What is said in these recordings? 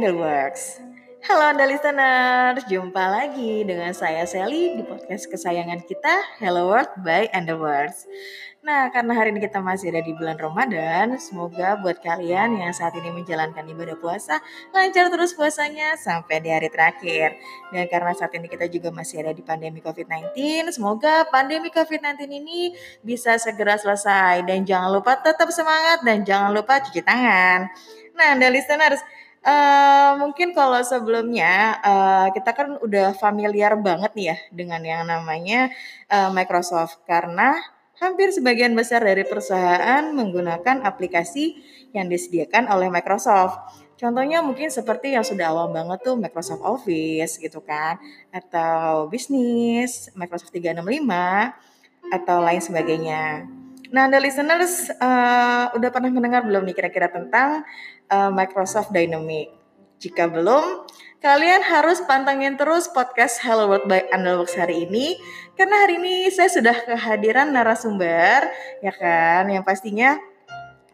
Underworks. Halo Anda listeners, jumpa lagi dengan saya Sally di podcast kesayangan kita Hello World by Underworks. Nah, karena hari ini kita masih ada di bulan Ramadan, semoga buat kalian yang saat ini menjalankan ibadah puasa, lancar terus puasanya sampai di hari terakhir. Dan karena saat ini kita juga masih ada di pandemi COVID-19, semoga pandemi COVID-19 ini bisa segera selesai. Dan jangan lupa tetap semangat dan jangan lupa cuci tangan. Nah, Anda listeners, uh, mungkin kalau sebelumnya uh, kita kan udah familiar banget nih ya dengan yang namanya uh, Microsoft karena hampir sebagian besar dari perusahaan menggunakan aplikasi yang disediakan oleh Microsoft. Contohnya mungkin seperti yang sudah awal banget tuh Microsoft Office gitu kan atau bisnis Microsoft 365 atau lain sebagainya. Nah, Anda listeners uh, udah pernah mendengar belum nih kira-kira tentang uh, Microsoft Dynamic? Jika belum, kalian harus pantengin terus podcast Hello World by Underworks hari ini. Karena hari ini saya sudah kehadiran narasumber ya kan? Yang pastinya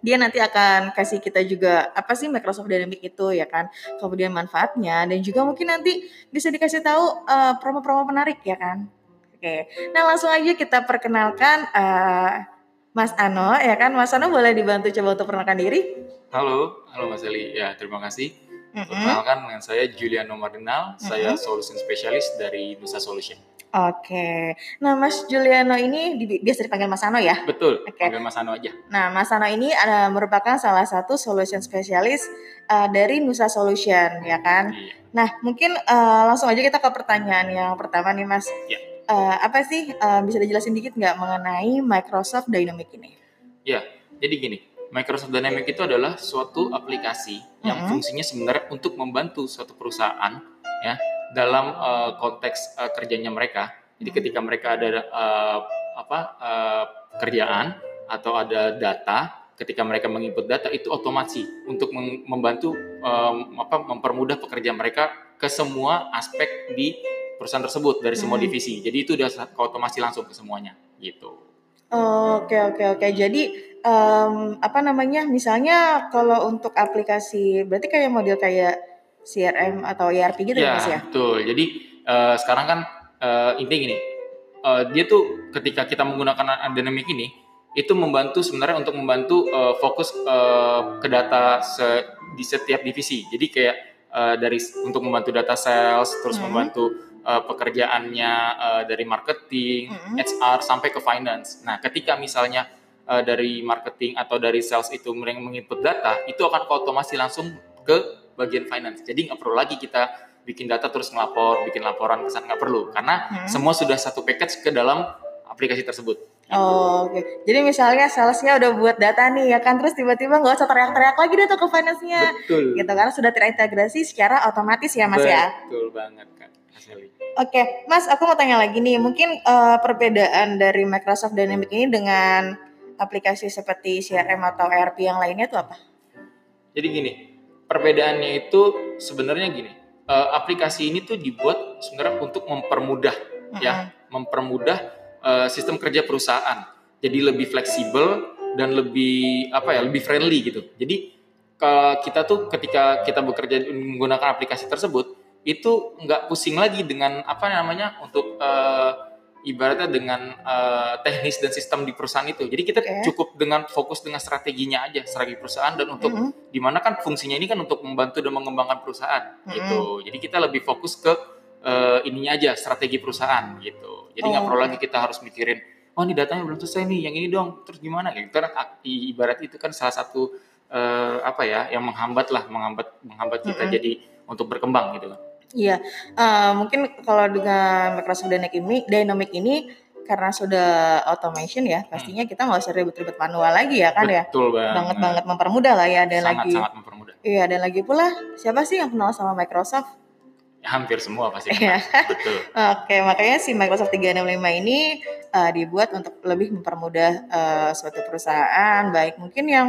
dia nanti akan kasih kita juga apa sih Microsoft Dynamic itu ya kan? Kemudian manfaatnya dan juga mungkin nanti bisa dikasih tahu uh, promo-promo menarik ya kan? Oke. Nah langsung aja kita perkenalkan uh, Mas Ano ya kan Mas Ano boleh dibantu coba untuk perkenalkan diri Halo halo Mas Eli ya terima kasih mm-hmm. perkenalkan dengan saya Juliano Martinal mm-hmm. saya solution specialist dari Nusa Solution Oke, nah Mas Juliano ini biasa dipanggil Mas Ano ya? Betul, Oke. panggil Mas Ano aja. Nah, Mas Ano ini ada merupakan salah satu solution specialist uh, dari Nusa Solution, ya kan? Iya. Nah, mungkin uh, langsung aja kita ke pertanyaan yang pertama nih, Mas. Iya uh, apa sih uh, bisa dijelasin dikit nggak mengenai Microsoft Dynamic ini? Ya, jadi gini, Microsoft Dynamic itu adalah suatu aplikasi yang mm-hmm. fungsinya sebenarnya untuk membantu suatu perusahaan ya dalam uh, konteks uh, kerjanya mereka. Jadi mm-hmm. ketika mereka ada uh, apa uh, kerjaan atau ada data, ketika mereka menginput data itu otomasi untuk membantu um, apa mempermudah pekerjaan mereka ke semua aspek di perusahaan tersebut dari semua hmm. divisi. Jadi itu udah otomasi langsung ke semuanya gitu. Oke oke oke. Jadi um, apa namanya? Misalnya kalau untuk aplikasi berarti kayak model kayak CRM atau ERP gitu ya, Mas ya? betul. Jadi uh, sekarang kan uh, intinya gini. Uh, dia tuh ketika kita menggunakan dynamic ini itu membantu sebenarnya untuk membantu uh, fokus uh, ke data se di setiap divisi. Jadi kayak uh, dari untuk membantu data sales, terus hmm. membantu uh, pekerjaannya uh, dari marketing, mm-hmm. HR sampai ke finance. Nah, ketika misalnya uh, dari marketing atau dari sales itu mereka menginput data, itu akan otomasi langsung ke bagian finance. Jadi nggak perlu lagi kita bikin data terus ngelapor, bikin laporan ke sana nggak perlu, karena hmm. semua sudah satu package ke dalam aplikasi tersebut. Oh, oke. Okay. Jadi misalnya salesnya udah buat data nih ya kan, terus tiba-tiba nggak usah teriak-teriak lagi deh tuh ke finance-nya. Betul. Gitu karena sudah terintegrasi secara otomatis ya Mas Betul ya. Betul banget kan. Oke, Mas, aku mau tanya lagi nih. Mungkin uh, perbedaan dari Microsoft Dynamics ini dengan aplikasi seperti CRM atau ERP yang lainnya itu apa? Jadi gini, perbedaannya itu sebenarnya gini. Uh, aplikasi ini tuh dibuat sebenarnya untuk mempermudah uh -huh. ya, mempermudah uh, sistem kerja perusahaan. Jadi lebih fleksibel dan lebih apa ya, lebih friendly gitu. Jadi ke kita tuh ketika kita bekerja menggunakan aplikasi tersebut itu nggak pusing lagi dengan apa namanya untuk uh, ibaratnya dengan uh, teknis dan sistem di perusahaan itu. Jadi kita okay. cukup dengan fokus dengan strateginya aja, strategi perusahaan dan untuk mm -hmm. di mana kan fungsinya ini kan untuk membantu dan mengembangkan perusahaan mm -hmm. gitu. Jadi kita lebih fokus ke uh, ininya aja, strategi perusahaan gitu. Jadi nggak oh. perlu lagi kita harus mikirin, oh ini datanya belum selesai nih, yang ini dong, terus gimana? Gitu kan ibarat itu kan salah satu uh, apa ya yang menghambat lah, menghambat menghambat kita mm -hmm. jadi untuk berkembang gitu kan. Iya, uh, mungkin kalau dengan Microsoft Dynamic ini, Dynamic ini karena sudah automation ya, pastinya hmm. kita nggak usah ribet-ribet manual lagi ya kan ya. Betul banget. Banget banget mempermudah lah ya dan sangat, lagi. Sangat mempermudah. Iya dan lagi pula siapa sih yang kenal sama Microsoft? Hampir semua pasti. Iya. Betul. Oke, makanya si Microsoft 365 ini uh, dibuat untuk lebih mempermudah uh, suatu perusahaan, baik mungkin yang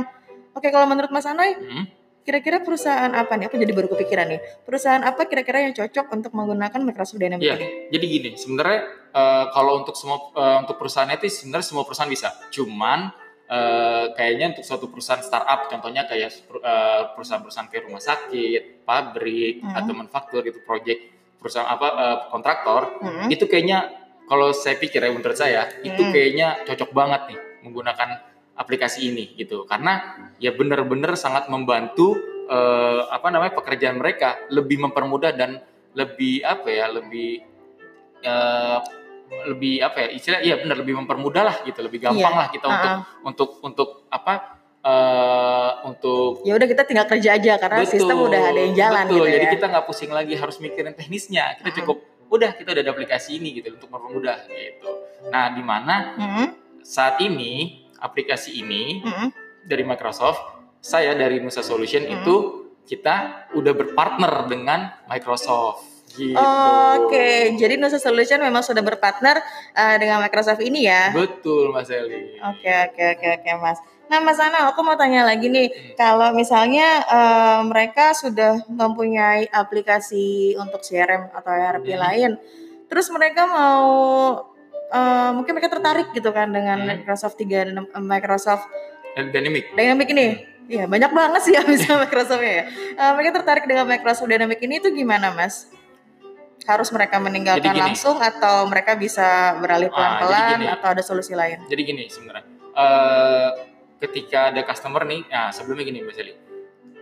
Oke, kalau menurut Mas Anoy, hmm? kira-kira perusahaan apa nih? Aku jadi baru kepikiran nih. Perusahaan apa kira-kira yang cocok untuk menggunakan Microsoft Dynamics ini? Jadi gini, sebenarnya uh, kalau untuk semua uh, untuk perusahaan itu sebenarnya semua perusahaan bisa. Cuman Uh, kayaknya untuk suatu perusahaan startup, contohnya kayak uh, perusahaan-perusahaan kayak rumah sakit, pabrik hmm. atau manufaktur gitu, project perusahaan apa uh, kontraktor, hmm. itu kayaknya kalau saya pikir ya menurut saya hmm. itu kayaknya cocok banget nih menggunakan aplikasi ini gitu, karena ya benar-benar sangat membantu uh, apa namanya pekerjaan mereka lebih mempermudah dan lebih apa ya lebih uh, lebih apa ya istilah iya benar lebih mempermudah lah gitu lebih gampang yeah. lah kita uh -uh. untuk untuk untuk apa uh, untuk ya udah kita tinggal kerja aja karena betul, sistem udah ada yang jalan betul. gitu jadi ya. kita nggak pusing lagi harus mikirin teknisnya kita uh -uh. cukup udah kita udah ada aplikasi ini gitu untuk mempermudah gitu nah di mana uh -uh. saat ini aplikasi ini uh -uh. dari Microsoft saya dari Nusa Solution uh -uh. itu kita udah berpartner dengan Microsoft Gitu. Oke, okay. jadi Nusa Solution memang sudah berpartner uh, dengan Microsoft ini ya? Betul, Mas Eli. Oke, okay, oke, okay, oke, okay, oke, Mas. Nah, Mas Ana, aku mau tanya lagi nih, hmm. kalau misalnya uh, mereka sudah mempunyai aplikasi untuk CRM atau ERP hmm. lain, terus mereka mau uh, mungkin mereka tertarik gitu kan dengan hmm. Microsoft 3 Microsoft Dynamic. Dynamic ini. Iya, banyak banget sih ya bisa Microsoftnya ya. Uh, mereka tertarik dengan Microsoft Dynamic ini itu gimana, Mas? Harus mereka meninggalkan gini, langsung atau mereka bisa beralih ah, pelan-pelan ah, atau ada solusi lain? Jadi gini sebenarnya, uh, ketika ada customer nih, nah sebelumnya gini Mbak Sally,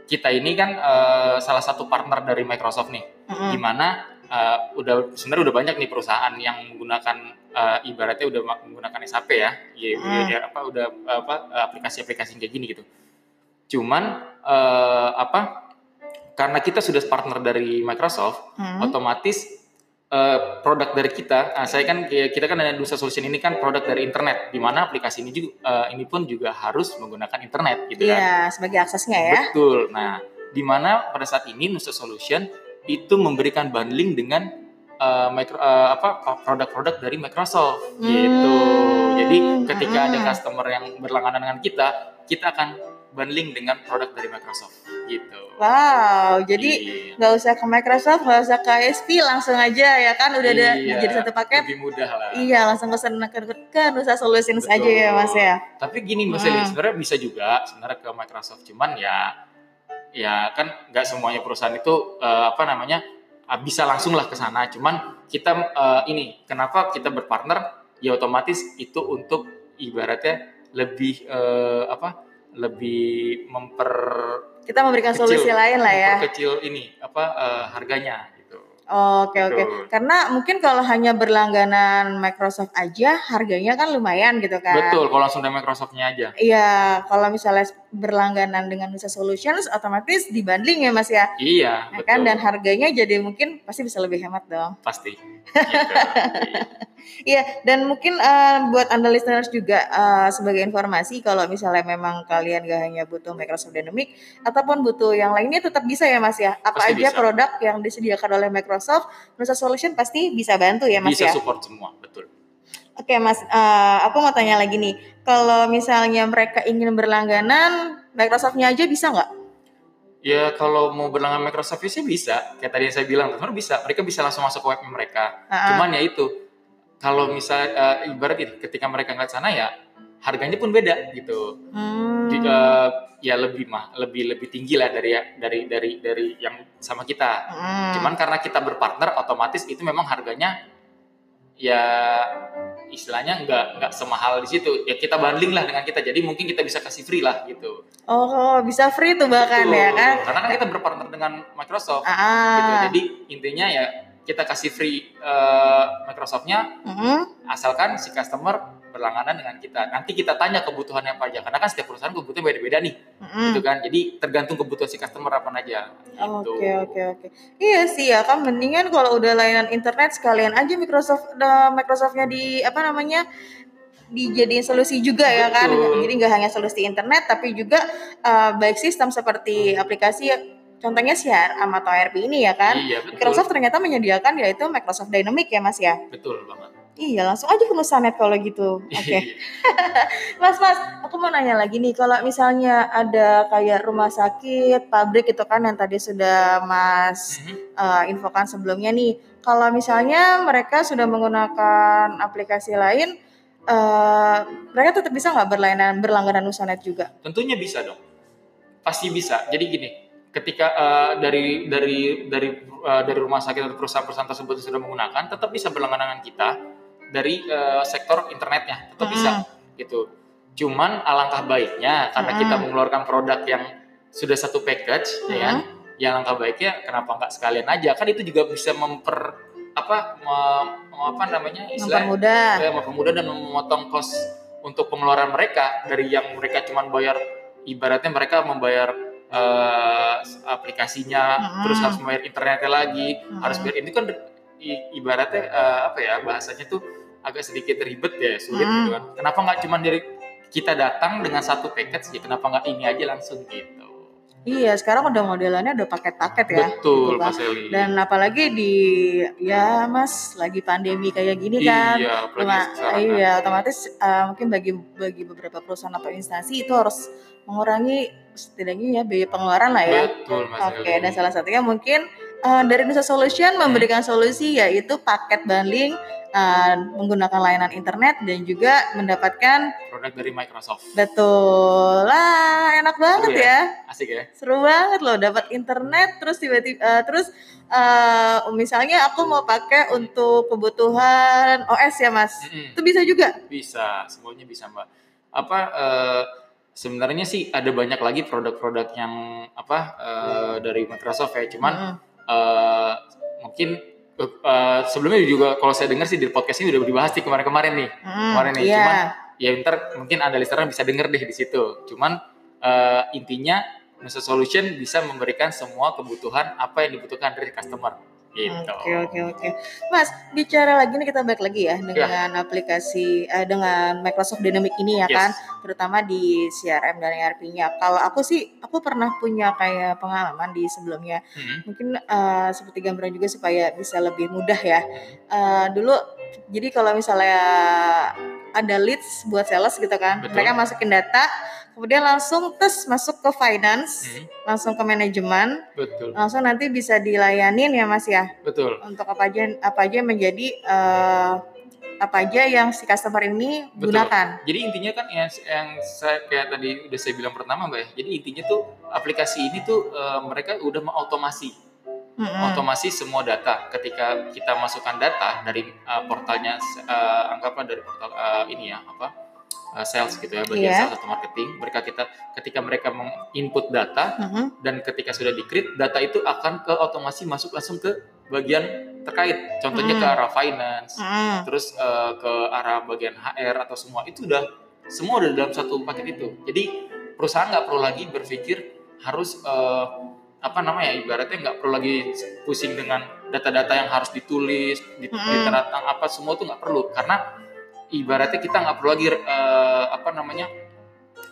kita ini kan uh, salah satu partner dari Microsoft nih, mm-hmm. di mana uh, udah sebenarnya udah banyak nih perusahaan yang menggunakan uh, ibaratnya udah menggunakan SAP ya, ya, mm. ya apa udah apa aplikasi-aplikasi kayak gini gitu. Cuman uh, apa karena kita sudah partner dari Microsoft, hmm. otomatis uh, produk dari kita, nah saya kan kita kan ada Nusa Solution ini kan produk dari internet, di mana aplikasi ini juga uh, ini pun juga harus menggunakan internet gitu kan. Iya, sebagai aksesnya ya. Betul. Nah, di mana pada saat ini Nusa Solution itu memberikan bundling dengan uh, micro, uh, apa produk-produk dari Microsoft hmm. gitu. Jadi ketika hmm. ada customer yang berlangganan dengan kita, kita akan bundling dengan produk dari Microsoft gitu. Wow, jadi iya. nggak iya. usah ke Microsoft, nggak usah ke ISP, langsung aja ya kan udah ada iya, jadi satu paket. Lebih mudah lah. Iya, langsung ke sana ke kan Nusa Solutions Betul. aja ya Mas ya. Tapi gini Mas hmm. sebenarnya bisa juga sebenarnya ke Microsoft, cuman ya ya kan nggak semuanya perusahaan itu uh, apa namanya uh, bisa langsung lah ke sana. Cuman kita uh, ini kenapa kita berpartner ya otomatis itu untuk ibaratnya lebih uh, apa lebih memper kita memberikan kecil, solusi lain lah ya. Kecil ini apa uh, harganya gitu. Oke oke. Okay. Karena mungkin kalau hanya berlangganan Microsoft aja harganya kan lumayan gitu kan. Betul, kalau langsung dari Microsoftnya aja. Iya, kalau misalnya berlangganan dengan Nusa Solutions otomatis dibanding ya Mas ya. Iya, ya kan dan harganya jadi mungkin pasti bisa lebih hemat dong. Pasti. Iya, dan mungkin uh, buat anda listeners juga uh, sebagai informasi kalau misalnya memang kalian gak hanya butuh Microsoft Dynamics ataupun butuh yang lainnya tetap bisa ya Mas ya. Apa pasti aja bisa. produk yang disediakan oleh Microsoft, Nusa Solution pasti bisa bantu ya Mas bisa ya. Bisa support semua, betul. Oke Mas, uh, aku mau tanya lagi nih, kalau misalnya mereka ingin berlangganan, Microsoftnya aja bisa nggak? Ya kalau mau berlangganan Microsoft sih bisa, kayak tadi yang saya bilang, teman bisa, mereka bisa langsung masuk ke web mereka. Uh-huh. Cuman ya itu, kalau misalnya uh, ibarat itu ketika mereka ngeliat sana ya harganya pun beda gitu. Hmm. Jika ya lebih mah lebih lebih tinggi lah dari dari dari dari yang sama kita. Hmm. Cuman karena kita berpartner otomatis itu memang harganya ya istilahnya nggak nggak semahal di situ ya kita banding lah dengan kita jadi mungkin kita bisa kasih free lah gitu oh bisa free tuh bahkan Betul. ya kan karena kan kita berpartner dengan Microsoft ah. gitu jadi intinya ya kita kasih free uh, Microsoftnya, mm-hmm. asalkan si customer berlangganan dengan kita. Nanti kita tanya kebutuhannya apa aja, karena kan setiap perusahaan kebutuhannya beda-beda nih, mm-hmm. gitu kan. Jadi tergantung kebutuhan si customer apa aja. Gitu. Oke oke oke. Iya sih ya kan mendingan kalau udah layanan internet sekalian aja Microsoft uh, Microsoftnya di apa namanya dijadiin solusi juga Betul. ya kan. Jadi nggak hanya solusi internet tapi juga uh, baik sistem seperti aplikasi contohnya CRM atau ERP ini ya kan. Iya, betul. Microsoft ternyata menyediakan yaitu Microsoft Dynamics ya Mas ya. Betul banget. Iya, langsung aja ke Nusanet kalau gitu. Oke. Okay. mas, Mas, aku mau nanya lagi nih, kalau misalnya ada kayak rumah sakit, pabrik itu kan yang tadi sudah Mas uh, infokan sebelumnya nih. Kalau misalnya mereka sudah menggunakan aplikasi lain, eh, mereka tetap bisa nggak berlainan berlangganan Nusanet juga? Tentunya bisa dong. Pasti bisa. Jadi gini, ketika uh, dari dari dari uh, dari rumah sakit atau perusahaan-perusahaan tersebut sudah menggunakan, tetap bisa berlangganan kita dari uh, sektor internetnya, tetap Mm-mm. bisa gitu. Cuman alangkah baiknya karena Mm-mm. kita mengeluarkan produk yang sudah satu package, ya kan? Ya alangkah baiknya kenapa nggak sekalian aja? Kan itu juga bisa memper apa mem- apa namanya istilahnya Mempermudah. ya, mempermudah dan memotong kos untuk pengeluaran mereka dari yang mereka cuma bayar ibaratnya mereka membayar eh, aplikasinya Mm-mm. terus harus membayar internetnya lagi Mm-mm. harus bayar ini kan i- ibaratnya eh, apa ya bahasanya tuh agak sedikit ribet ya sulit Mm. gitu kan kenapa nggak cuma dari kita datang dengan satu package ya kenapa nggak ini aja langsung gitu Iya, sekarang udah modelannya udah paket-paket ya. betul gitu kan. Mas Eli Dan apalagi di ya Mas lagi pandemi kayak gini kan. iya kan. iya, otomatis uh, mungkin bagi bagi beberapa perusahaan atau instansi itu harus mengurangi setidaknya ya biaya pengeluaran lah ya. betul Mas Oke, Eli dan salah satunya mungkin uh, dari Nusa Solution memberikan solusi yaitu paket bundling uh, menggunakan layanan internet dan juga mendapatkan produk dari Microsoft betul lah enak banget Seru ya? ya. asik ya Seru banget loh dapat internet terus tiba-tiba eh, terus eh, misalnya aku mau pakai untuk kebutuhan OS ya Mas. Mm-mm. Itu bisa juga. Bisa, semuanya bisa mbak. Apa eh, sebenarnya sih ada banyak lagi produk-produk yang apa eh, dari Microsoft ya. Cuman Mm-mm. Eh, mungkin eh, sebelumnya juga kalau saya dengar sih di podcast ini udah dibahas di kemarin-kemarin nih. Mm, Kemarin nih, iya. cuman ya ntar mungkin ada listener bisa denger deh di situ. Cuman eh, intinya Nusa Solution bisa memberikan semua kebutuhan apa yang dibutuhkan dari customer gitu. Oke oke oke. Mas, bicara lagi nih kita balik lagi ya dengan aplikasi eh, dengan Microsoft Dynamic ini ya Yes. kan, terutama di CRM dan ERP-nya. Kalau aku sih aku pernah punya kayak pengalaman di sebelumnya. Hmm. Mungkin eh, seperti gambaran juga supaya bisa lebih mudah ya. Eh, dulu jadi kalau misalnya ada leads buat sales gitu kan, Betul. mereka masukin data, kemudian langsung tes masuk ke finance, Hmm, langsung ke manajemen, betul, langsung nanti bisa dilayanin ya Mas ya betul. untuk apa aja apa aja menjadi eh, apa aja yang si customer ini Betul. gunakan. Jadi intinya kan yang, yang saya kayak tadi udah saya bilang pertama mbak ya. Jadi intinya tuh aplikasi ini tuh eh, mereka udah mengotomasi, Mm-mm. otomasi semua data. Ketika kita masukkan data dari eh, portalnya, eh, anggaplah dari portal eh, ini ya apa eh, sales gitu ya, bagian Iya. sales atau marketing. Mereka kita ketika mereka menginput data Mm-mm. dan ketika sudah di-create data itu akan ke otomasi masuk langsung ke bagian terkait. Contohnya Hmm. ke arah finance, Mm-mm. terus eh, ke arah bagian HR atau semua itu udah semua udah dalam satu paket itu. Jadi perusahaan nggak perlu lagi berpikir harus eh, apa namanya ibaratnya nggak perlu lagi pusing dengan data-data yang harus ditulis, di, Mm-mm. diterapkan apa semua itu nggak perlu karena ibaratnya kita nggak perlu lagi eh, apa namanya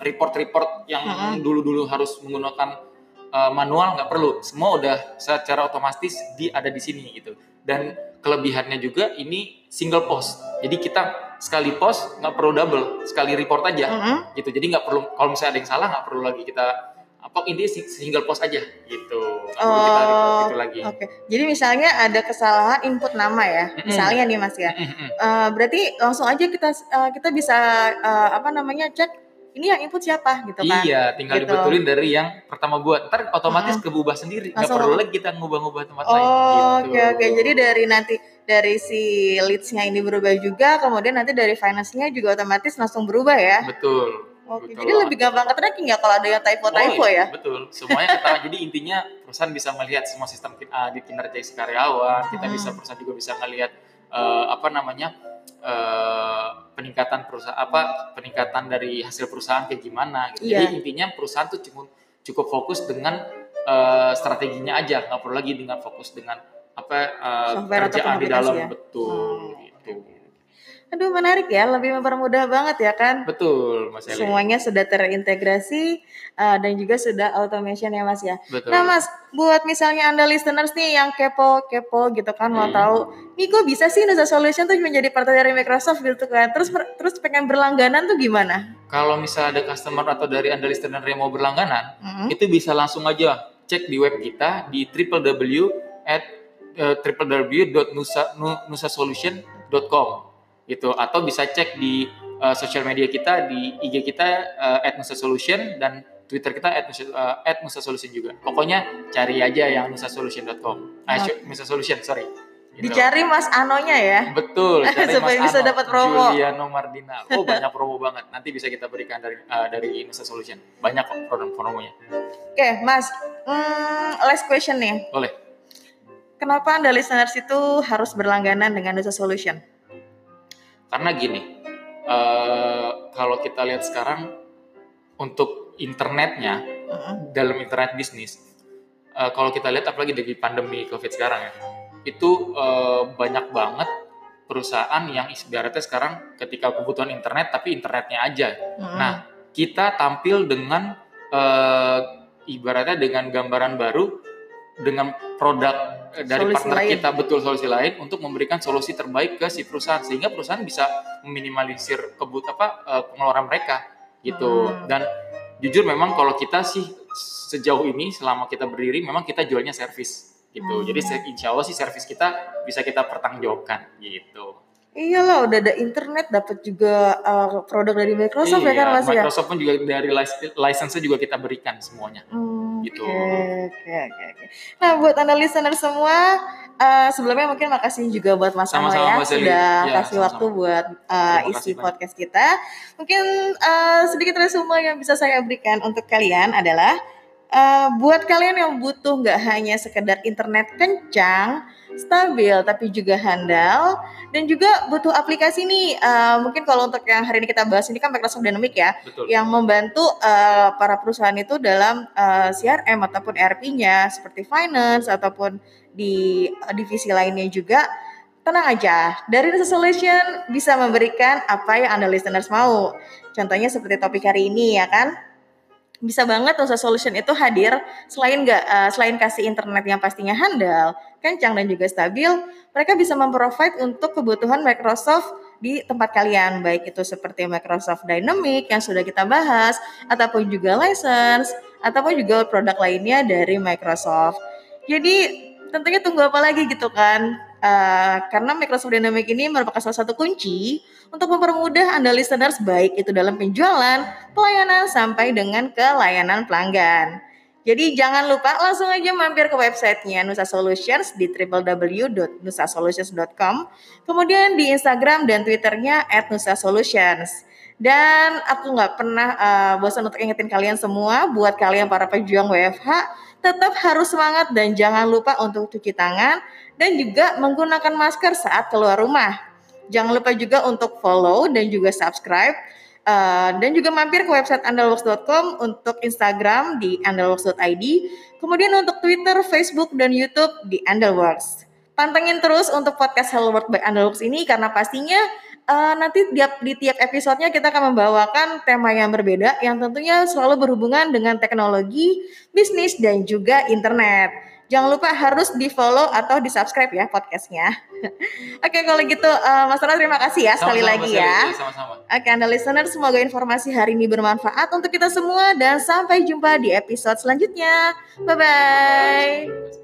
report-report yang dulu-dulu harus menggunakan eh, manual nggak perlu. Semua udah secara otomatis di ada di sini gitu. Dan kelebihannya juga ini single post. Jadi kita sekali post nggak perlu double, sekali report aja gitu. Jadi nggak perlu kalau misalnya ada yang salah nggak perlu lagi kita apa sing- single post aja gitu. Kita Oh, itu lagi. Oke, jadi misalnya ada kesalahan input nama ya, Mm-mm. misalnya nih Mas ya, Mm-mm. Eh, berarti langsung aja kita eh, kita bisa eh, apa namanya cek ini yang input siapa gitu kan? Iya, tinggal Gitu. dibetulin dari yang pertama buat. Ntar otomatis kebubah sendiri. Nggak perlu lagi kita ngubah-ngubah tempat lain. Oh, gitu. oke oke. Jadi dari nanti dari si leads-nya ini berubah juga, kemudian nanti dari finance-nya juga otomatis langsung berubah ya. Betul. Oke, jadi lebih gampang ke tracking ya kalau ada yang typo-typo Oh, iya, ya. Betul. Semuanya ketahuan. Jadi intinya perusahaan bisa melihat semua sistem ah, di kinerja si karyawan. Kita Hmm. bisa perusahaan juga bisa melihat eh, apa namanya eh, peningkatan perusahaan apa peningkatan dari hasil perusahaan kayak gimana. Gitu. Iya. Jadi intinya perusahaan tuh cukup cukup fokus dengan eh, strateginya aja. Nggak perlu lagi dengan fokus dengan apa Software atau kerjaan di dalam ya? betul. Hmm. Gitu. Aduh menarik ya, lebih mempermudah banget ya kan. Betul, Mas Eli. Semuanya sudah terintegrasi uh, dan juga sudah automation ya Mas ya. Betul. Nah Mas, buat misalnya Anda listeners nih yang kepo-kepo gitu kan mau Hmm. tahu, nih kok bisa sih Nusa Solution tuh menjadi partner dari Microsoft gitu kan. Terus terus pengen berlangganan tuh gimana? Kalau misalnya ada customer atau dari Anda listener yang mau berlangganan, Hmm. itu bisa langsung aja cek di web kita di www at eh, www.nusasolution.com gitu atau bisa cek di uh, sosial media kita di IG kita uh, @nusa_solution dan Twitter kita at, Nusa, Solution juga. Pokoknya cari aja yang nusasolution.com. Ah, okay. Nusa Solution, sorry. Gitu. Dicari Mas Anonya ya. Betul, cari Supaya Mas bisa Ano, dapat promo. Juliano Mardina. Oh, banyak promo banget. Nanti bisa kita berikan dari uh, dari Nusa Solution. Banyak kok program promonya. Oke, okay, Mas. Hmm, last question nih. Boleh. Kenapa Anda listeners itu harus berlangganan dengan Nusa Solution? Karena gini, uh, kalau kita lihat sekarang untuk internetnya uh-huh. dalam internet bisnis, uh, kalau kita lihat apalagi dari pandemi COVID sekarang ya itu uh, banyak banget perusahaan yang ibaratnya sekarang ketika kebutuhan internet tapi internetnya aja. Hmm. Nah, kita tampil dengan uh, ibaratnya dengan gambaran baru dengan produk dari solusi partner lain. kita betul solusi lain untuk memberikan solusi terbaik ke si perusahaan sehingga perusahaan bisa meminimalisir kebut apa uh, pengeluaran mereka gitu. Hmm. Dan jujur memang kalau kita sih sejauh ini selama kita berdiri memang kita jualnya servis gitu. Hmm. Jadi insya Allah sih servis kita bisa kita pertanggungjawabkan gitu. Iyalah udah ada internet dapat juga uh, produk dari Microsoft iya, ya kan Mas ya? Microsoft pun juga dari license juga kita berikan semuanya. Hmm, gitu. Oke oke oke. Nah buat anda listener semua uh, sebelumnya mungkin makasih juga buat Mas Sama ya Mas sudah ya, kasih sama-sama. waktu buat uh, isi kasih, podcast kita. Mungkin uh, sedikit resume yang bisa saya berikan untuk kalian adalah uh, buat kalian yang butuh nggak hanya sekedar internet kencang, stabil, tapi juga handal, dan juga butuh aplikasi nih. Uh, mungkin kalau untuk yang hari ini kita bahas ini kan Microsoft Dynamics ya, Betul. yang membantu uh, para perusahaan itu dalam uh, CRM ataupun ERP-nya seperti finance ataupun di uh, divisi lainnya juga. Tenang aja, dari The Solution bisa memberikan apa yang Anda listeners mau. Contohnya seperti topik hari ini ya kan bisa banget Nusa Solution itu hadir selain nggak uh, selain kasih internet yang pastinya handal, kencang dan juga stabil, mereka bisa memprovide untuk kebutuhan Microsoft di tempat kalian, baik itu seperti Microsoft Dynamics yang sudah kita bahas, ataupun juga license, ataupun juga produk lainnya dari Microsoft. Jadi tentunya tunggu apa lagi gitu kan? Uh, karena Microsoft Dynamics ini merupakan salah satu kunci untuk mempermudah Anda listeners baik itu dalam penjualan, pelayanan, sampai dengan ke layanan pelanggan. Jadi jangan lupa langsung aja mampir ke websitenya Nusa Solutions di www.nusasolutions.com kemudian di Instagram dan Twitternya @nusasolutions. Dan aku nggak pernah uh, bosan untuk ingetin kalian semua, buat kalian para pejuang WFH, tetap harus semangat dan jangan lupa untuk cuci tangan dan juga menggunakan masker saat keluar rumah. Jangan lupa juga untuk follow dan juga subscribe uh, dan juga mampir ke website andalworks.com untuk Instagram di andalworks.id, kemudian untuk Twitter, Facebook dan YouTube di Andalworks. Pantengin terus untuk podcast Hello World by Andalworks ini karena pastinya uh, nanti di, di tiap episodenya kita akan membawakan tema yang berbeda yang tentunya selalu berhubungan dengan teknologi, bisnis dan juga internet. Jangan lupa harus di follow atau di subscribe ya podcastnya. Oke kalau gitu uh, Mas Ronald terima kasih ya sekali sama lagi ya. Sama-sama. Oke Anda listener semoga informasi hari ini bermanfaat untuk kita semua dan sampai jumpa di episode selanjutnya. Bye bye.